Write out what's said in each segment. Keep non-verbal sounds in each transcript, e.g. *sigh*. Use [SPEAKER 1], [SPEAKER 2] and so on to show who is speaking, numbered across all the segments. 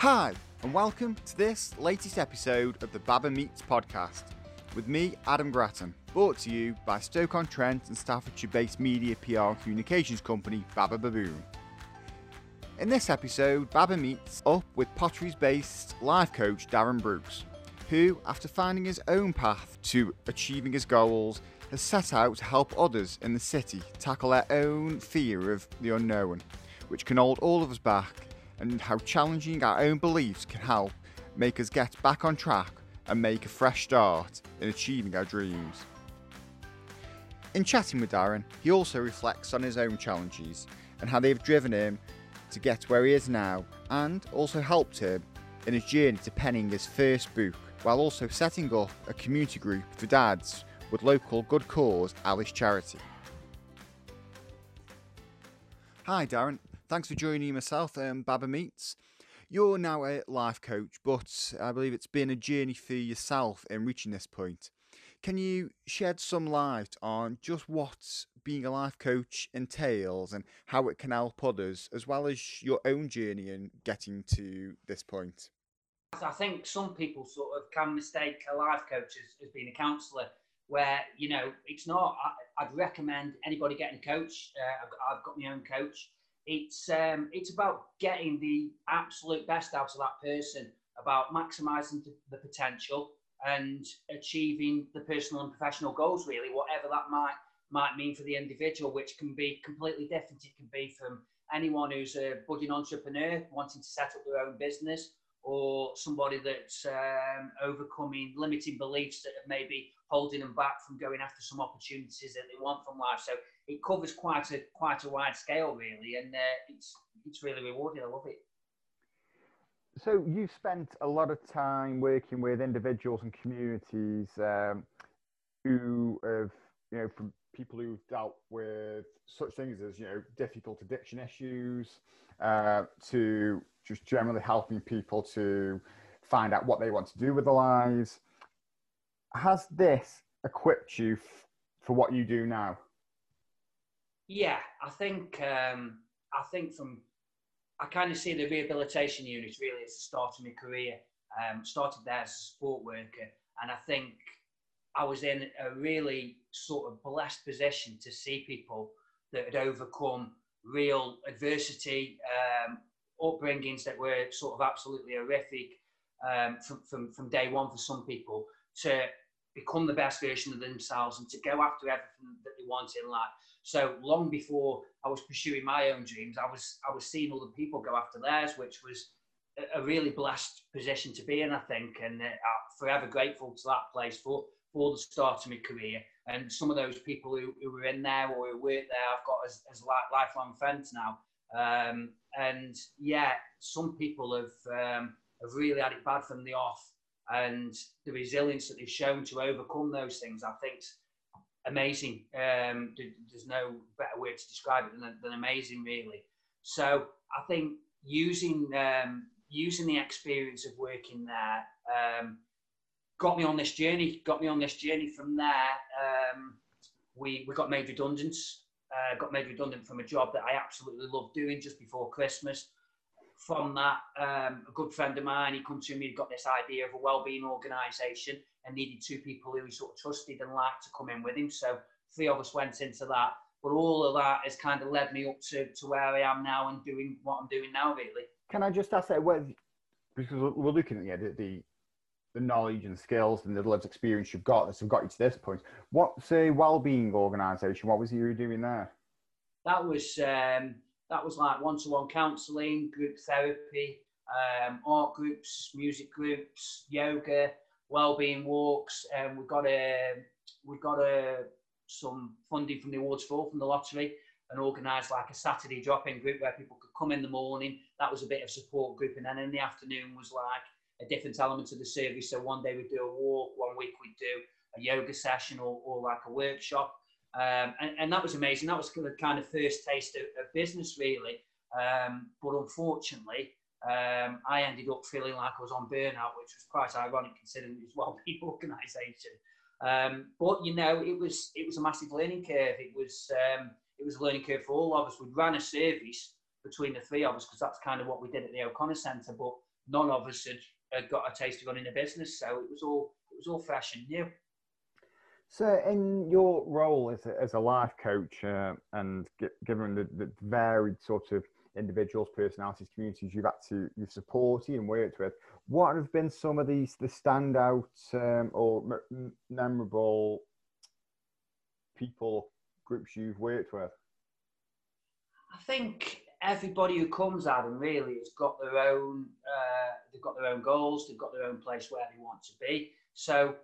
[SPEAKER 1] Hi, and welcome to this latest episode of the Baba Meets podcast with me, Adam Grattan, brought to you by Stoke-on-Trent and Staffordshire-based media PR and communications company Baba Baboon. In this episode, Baba meets up with Potteries-based life coach Darren Brookes, who, after finding his own path to achieving his goals, has set out to help others in the city tackle their own fear of the unknown, which can hold all of us back, and how challenging our own beliefs can help make us get back on track and make a fresh start in achieving our dreams. In chatting with Darren, he also reflects on his own challenges and how they've driven him to get where he is now, and also helped him in his journey to penning his first book, while also setting up a community group for dads with local good cause Alice Charity. Hi Darren, thanks for joining myself and Baba Meets. You're now a life coach, but I believe it's been a journey for yourself in reaching this point. Can you shed some light on just what being a life coach entails and how it can help others, as well as your own journey in getting to this point?
[SPEAKER 2] I think some people sort of can mistake a life coach as, as being a counsellor, where you know it's not. I, would recommend anybody getting a coach. Uh, I've, I've, got, my own coach. It's um, it's about getting the absolute best out of that person, about maximising the, the potential and achieving the personal and professional goals. Really, whatever that might might mean for the individual, which can be completely different. It can be from anyone who's a budding entrepreneur wanting to set up their own business or somebody that's um, overcoming limiting beliefs that have maybe holding them back from going after some opportunities that they want from life. So it covers quite a quite a wide scale, really, and uh, it's it's really rewarding. I love it.
[SPEAKER 1] So you've spent a lot of time working with individuals and communities um, who have, you know, from people who've dealt with such things as, you know, difficult addiction issues uh, to just generally helping people to find out what they want to do with their lives. Has this equipped you f- for what you do now?
[SPEAKER 2] Yeah, I think um, I think from I kind of see the rehabilitation unit really as the start of my career. Um, started there as a support worker, and I think I was in a really sort of blessed position to see people that had overcome real adversity, um, upbringings that were sort of absolutely horrific um, from, from, from day one for some people to become the best version of themselves and to go after everything that they want in life. So long before I was pursuing my own dreams, I was I was seeing other people go after theirs, which was a, really blessed position to be in, I think, and uh, I'm forever grateful to that place for for the start of my career. And some of those people who, who were in there or who worked there, I've got as, as lifelong friends now. Um, and yeah, some people have um, have really had it bad from the off, and the resilience that they've shown to overcome those things, I think, amazing. Um, there's no better word to describe it than, than amazing, really. So I think using um, using the experience of working there um, got me on this journey. Got me on this journey. From there, um, we we got made redundant uh, got made redundant from a job that I absolutely loved doing just before Christmas. From that, um, a good friend of mine, he come to me, He got this idea of a well-being organisation and needed two people who he sort of trusted and liked to come in with him. So three of us went into that. But all of that has kind of led me up to, to where I am now and doing what I'm doing now, really.
[SPEAKER 1] Can I just ask that? Because we're looking at yeah, the, the the knowledge and skills and the lived experience you've got that's got you to this point. What's a well-being organisation? What was you doing there?
[SPEAKER 2] That was um, that was like one-to-one counselling, group therapy, um, art groups, music groups, yoga, well-being walks. Um, we've got a we've got a some funding from the awards for from the lottery and organised like a Saturday drop-in group where people could come in the morning. That was a bit of support group, and then in the afternoon was like a different element of the service. So one day we'd do a walk, one week we'd do a yoga session or, or like a workshop. Um, and, and, that was amazing. That was the kind of first taste of, of business, really. Um, but unfortunately, um, I ended up feeling like I was on burnout, which was quite ironic considering it was well-being *laughs* organisation. Um, but you know, it was it was a massive learning curve. It was um, it was a learning curve for all of us. We ran a service between the three of us because that's kind of what we did at the O'Connor Centre. But none of us had, had got a taste of running a business, so it was all it was all fresh and new.
[SPEAKER 1] So, in your role as a, as a life coach, uh, and given the, the, varied sort of individuals, personalities, communities you've had to you've supported and worked with, what have been some of these the standout um, or m- memorable people groups you've worked with?
[SPEAKER 2] I think everybody who comes at them really has got their own. Uh, they've got their own goals. They've got their own place where they want to be. So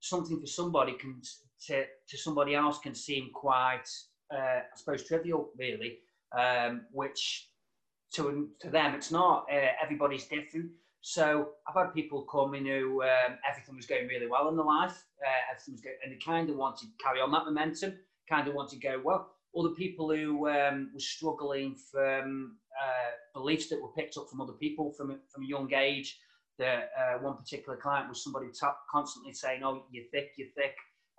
[SPEAKER 2] something for somebody can to, to somebody else can seem quite, uh, I suppose, trivial, really. Um, which to to them it's not. Uh, everybody's different. So I've had people come in who um, everything was going really well in their life, uh, everything was going, and they kind of wanted to carry on that momentum. Kind of want to go well. Other people who um, were struggling from uh, beliefs that were picked up from other people from from a young age that uh, one particular client was somebody t- constantly saying, "Oh, you're thick, you're thick,"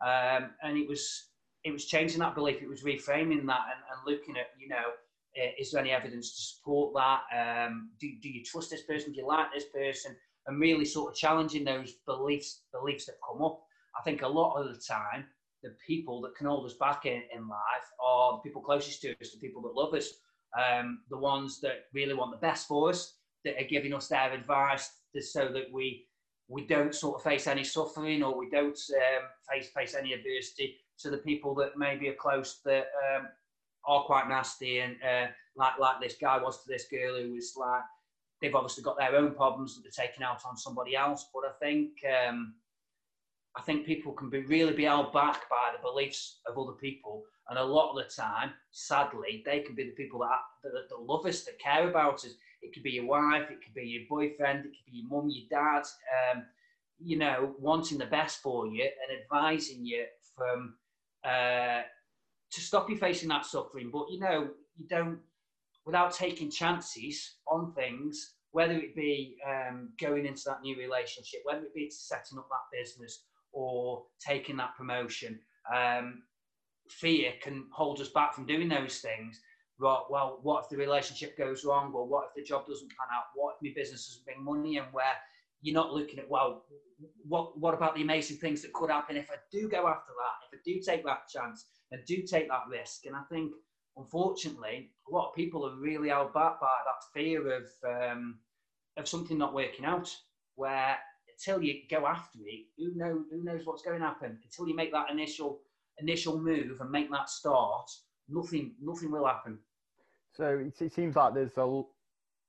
[SPEAKER 2] um, and it was it was changing that belief. It was reframing that and, and looking at, you know, uh, is there any evidence to support that? Um, do, do you trust this person? Do you like this person? And really sort of challenging those beliefs beliefs that come up. I think a lot of the time, the people that can hold us back in, in life are the people closest to us, the people that love us, um, the ones that really want the best for us, that are giving us their advice, so that we we don't sort of face any suffering or we don't um, face face any adversity to the people that maybe are close that um, are quite nasty and uh, like like this guy was to this girl who was like they've obviously got their own problems that they're taking out on somebody else. But I think um, I think people can be really be held back by the beliefs of other people and a lot of the time sadly they can be the people that, that, that love us that care about us it could be your wife, it could be your boyfriend, it could be your mum, your dad. Um, you know, wanting the best for you and advising you from uh, to stop you facing that suffering. But you know, you don't without taking chances on things, whether it be um, going into that new relationship, whether it be setting up that business or taking that promotion. Um, fear can hold us back from doing those things right, well, what if the relationship goes wrong? Well, what if the job doesn't pan out? What if my business doesn't bring money and where you're not looking at, well, what, what about the amazing things that could happen if I do go after that, if I do take that chance and do take that risk? And I think, unfortunately, a lot of people are really held back by that fear of, um, of something not working out, where until you go after it, who, know, who knows what's going to happen? Until you make that initial initial move and make that start, nothing nothing will happen.
[SPEAKER 1] So it, seems like there's a,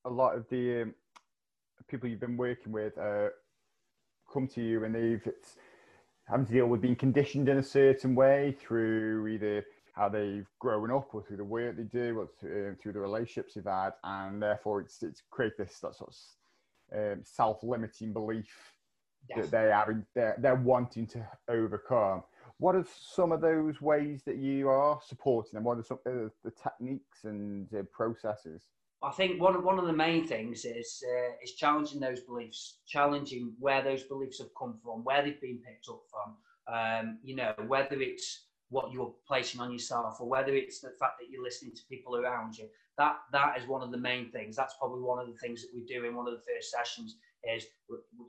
[SPEAKER 1] a lot of the um, people you've been working with uh, come to you and they've having to deal with being conditioned in a certain way through either how they've grown up or through the work they do or through, through the relationships they've had and therefore it's, it's create this that sort of um, self-limiting belief yes. that they are they're, they're wanting to overcome what are some of those ways that you are supporting them? What are some of the techniques and uh, processes?
[SPEAKER 2] I think one of, one of the main things is uh, is challenging those beliefs, challenging where those beliefs have come from, where they've been picked up from. Um, you know, whether it's what you're placing on yourself or whether it's the fact that you're listening to people around you. That that is one of the main things. That's probably one of the things that we do in one of the first sessions is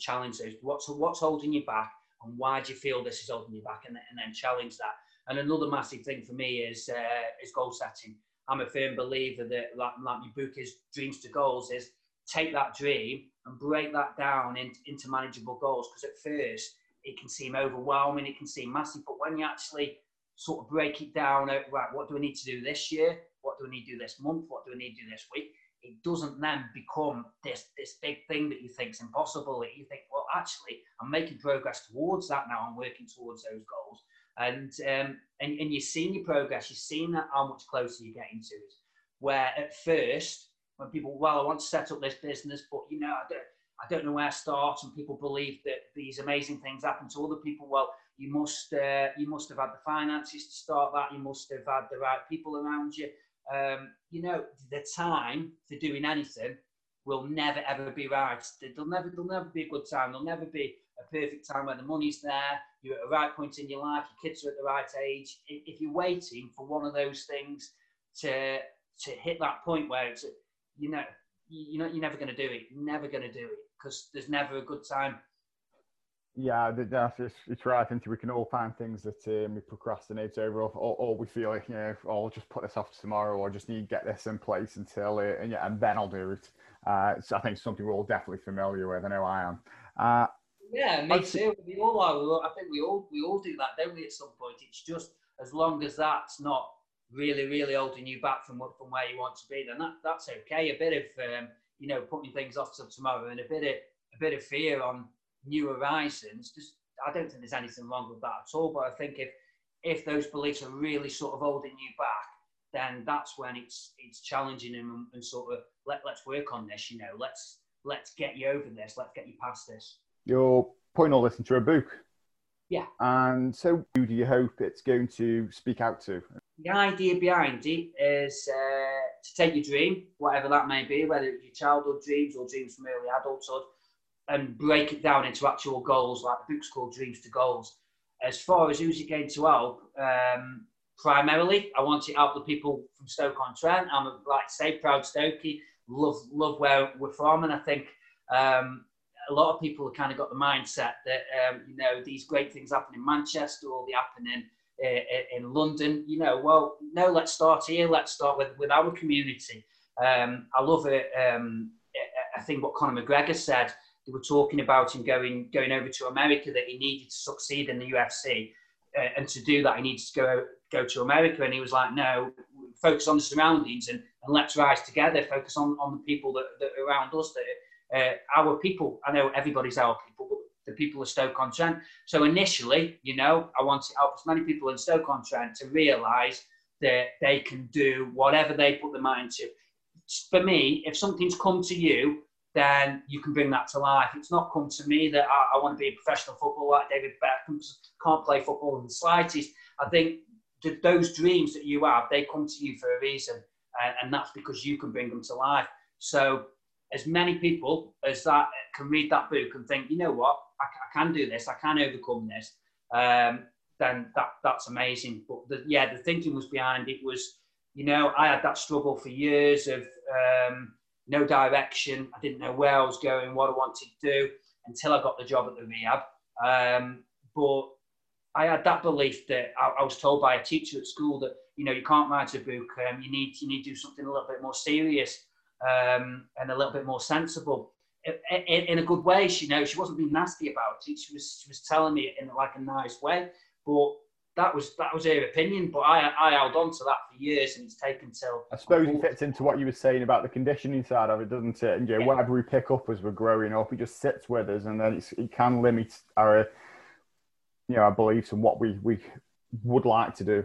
[SPEAKER 2] challenge those. What's what's holding you back? and why do you feel this is holding you back, and, and then challenge that. And another massive thing for me is uh, is goal setting. I'm a firm believer that, like, like my book is Dreams to Goals, is take that dream and break that down in, into manageable goals. Because at first it can seem overwhelming, it can seem massive, but when you actually sort of break it down, right, what do I need to do this year? What do I need to do this month? What do I need to do this week? It doesn't then become this this big thing that you think is impossible. You think, well, actually, I'm making progress towards that now. I'm working towards those goals, and um, and and you're seeing your progress. You're seeing that how much closer you're getting to it. Where at first, when people, well, I want to set up this business, but you know, I don't. I don't know where to start, and people believe that these amazing things happen to other people. Well, you must uh, you must have had the finances to start that. You must have had the right people around you um, you know, the time for doing anything will never ever be right. There'll never, there'll never be a good time. There'll never be a perfect time where the money's there. You're at the right point in your life. Your kids are at the right age. If you're waiting for one of those things to to hit that point where it's, you know, you know, you're never going to do it. You're never going to do it because there's never a good time.
[SPEAKER 1] Yeah, that's it's, it's right. I think we can all find things that um, we procrastinate over, or, or, we feel like, you know, oh, I'll just put this off tomorrow, or just need to get this in place until, uh, and yeah, and then I'll do it. Uh, so I think something we're all definitely familiar with. I know I am. Uh,
[SPEAKER 2] yeah, me too. We all are. I think we all we all do that, don't we? At some point, it's just as long as that's not really, really holding you back from from where you want to be, then that, that's okay. A bit of um, you know putting things off to tomorrow and a bit of a bit of fear on new horizons. Just I don't think there's anything wrong with that at all. But I think if if those beliefs are really sort of holding you back, then that's when it's it's challenging and, and sort of let let's work on this. You know, let's let's get you over this. Let's get you past this.
[SPEAKER 1] You're putting all this into a book.
[SPEAKER 2] Yeah.
[SPEAKER 1] And so, who do you hope it's going to speak out to?
[SPEAKER 2] The idea behind it is uh, to take your dream, whatever that may be, whether it's your childhood dreams or dreams from early adulthood, and break it down into actual goals, like the book's called Dreams to Goals. As far as who's it going to help, um, primarily, I want to help the people from Stoke-on-Trent. I'm, like I say, proud Stokey, love love where we're from, and I think um, a lot of people have kind of got the mindset that um, you know these great things happen in Manchester or they happen in in London. You know, well, no, let's start here. Let's start with with our community. Um, I love it. Um, I think what Conor McGregor said they were talking about him going going over to America that he needed to succeed in the UFC, uh, and to do that he needed to go go to America. And he was like, no, focus on the surroundings and, and let's rise together. Focus on, on the people that, that are around us, that uh, our people. I know everybody's our people, but the people of Stoke-on-Trent. So initially, you know, I want to help as many people in Stoke-on-Trent to realise that they can do whatever they put their mind to. For me, if something's come to you then you can bring that to life. It's not come to me that I, I want to be a professional footballer like David Beckham, can't play football in the slightest. I think those dreams that you have, they come to you for a reason, and, and that's because you can bring them to life. So, as many people as that can read that book and think, you know what, I, I can do this, I can overcome this, um, then that that's amazing. But the, yeah, the thinking was behind it was, you know, I had that struggle for years of. Um, no direction. I didn't know where I was going, what I wanted to do until I got the job at the rehab. Um, but I had that belief that I, I, was told by a teacher at school that you know you can't write a book. Um, you need you need to do something a little bit more serious um, and a little bit more sensible. In, in, a good way, she you know she wasn't being nasty about it. She was she was telling me in like a nice way. But that was that was her opinion, but I I held on to that for years, and it's taken till.
[SPEAKER 1] I suppose it fits into what you were saying about the conditioning side of it, doesn't it? And yeah, yeah. whatever we pick up as we're growing up, it just sits with us, and then it can limit our, you know, our beliefs and what we we would like to do.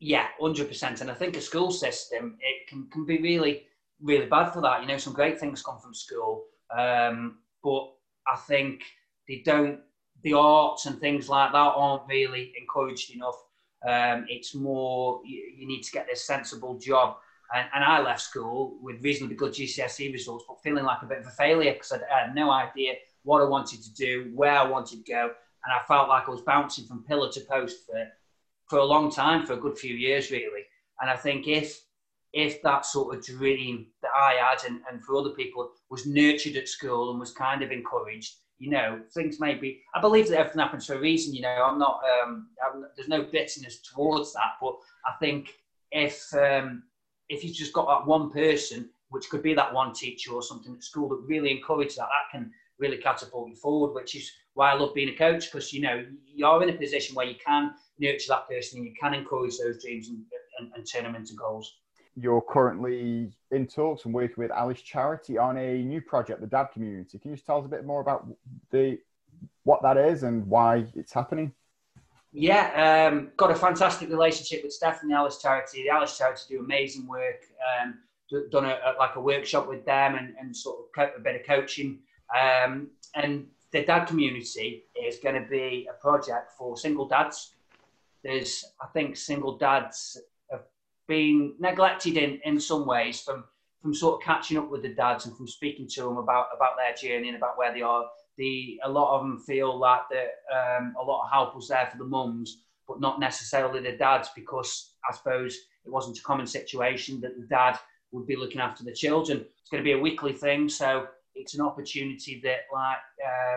[SPEAKER 2] Yeah, hundred percent. And I think a school system it can can be really really bad for that. You know, some great things come from school, um, but I think they don't the arts and things like that aren't really encouraged enough. Um, it's more you, you, need to get this sensible job. And, and, I left school with reasonably good GCSE results, but feeling like a bit of a failure because I had no idea what I wanted to do, where I wanted to go, and I felt like I was bouncing from pillar to post for for a long time, for a good few years, really. And I think if if that sort of dream that I had and, and for other people was nurtured at school and was kind of encouraged, you know, things may be. I believe that everything happens for a reason. You know, I'm not. Um, I'm, there's no bitterness towards that, but I think if um, if you've just got that one person, which could be that one teacher or something at school that really encourages that, that can really catapult you forward. Which is why I love being a coach because you know you're in a position where you can nurture that person and you can encourage those dreams and, and, and turn them into goals
[SPEAKER 1] you're currently in talks and working with Alice Charity on a new project, the Dad Community. Can you just tell us a bit more about the what that is and why it's happening?
[SPEAKER 2] Yeah, um, got a fantastic relationship with Stephanie Alice Charity. The Alice Charity do amazing work. Um, done a, a, like a workshop with them and, and sort of co- a bit of coaching. Um, and the Dad Community is going to be a project for single dads. There's, I think, single dads been neglected in, in some ways from, from sort of catching up with the dads and from speaking to them about, about their journey and about where they are. The, a lot of them feel like that um, a lot of help was there for the mums, but not necessarily the dads because I suppose it wasn't a common situation that the dad would be looking after the children. It's going to be a weekly thing, so it's an opportunity that like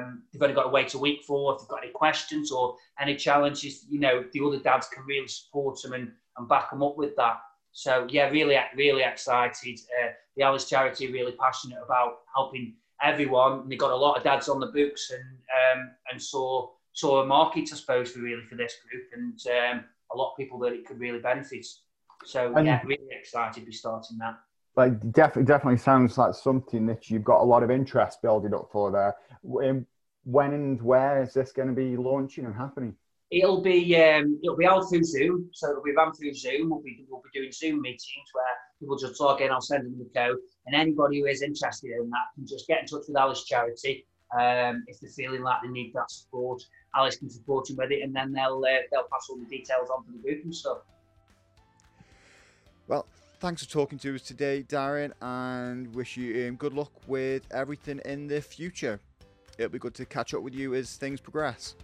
[SPEAKER 2] um, they've only got to wait a week for. If they've got any questions or any challenges, you know, the other dads can really support them and, and back them up with that. So yeah, really, really excited. Uh, the Alice Charity are really passionate about helping everyone. And they got a lot of dads on the books and um, and saw saw a market, I suppose, for really for this group and um, a lot of people that it could really benefit. So and yeah, really excited to be starting that.
[SPEAKER 1] Like definitely, definitely sounds like something that you've got a lot of interest building up for there. When and where is this going to be launching and happening?
[SPEAKER 2] It'll be um, it'll be out through Zoom, so it'll be run through Zoom. We'll be we'll be doing Zoom meetings where people just log in. I'll send them the code, and anybody who is interested in that can just get in touch with Alice Charity um, if they're feeling like they need that support. Alice can support them with it, and then they'll uh, they'll pass all the details on to the group and stuff.
[SPEAKER 1] Well, thanks for talking to us today, Darren, and wish you um, good luck with everything in the future. It'll be good to catch up with you as things progress.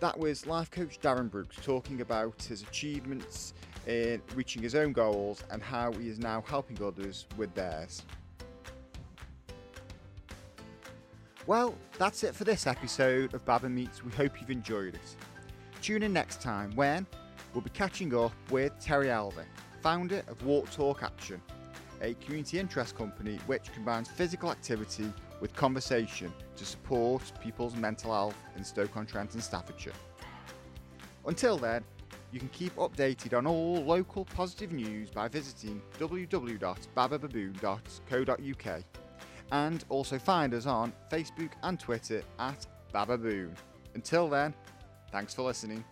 [SPEAKER 1] That was life coach Darren Brookes talking about his achievements in reaching his own goals and how he is now helping others with theirs. Well, that's it for this episode of Baba Meets. We hope you've enjoyed it. Tune in next time when we'll be catching up with Terry Alvin, founder of Walk Talk Action, a community interest company which combines physical activity with conversation to support people's mental health in Stoke-on-Trent and Staffordshire. Until then, you can keep updated on all local positive news by visiting www.babababoon.co.uk and also find us on Facebook and Twitter at Bababoon. Until then, thanks for listening.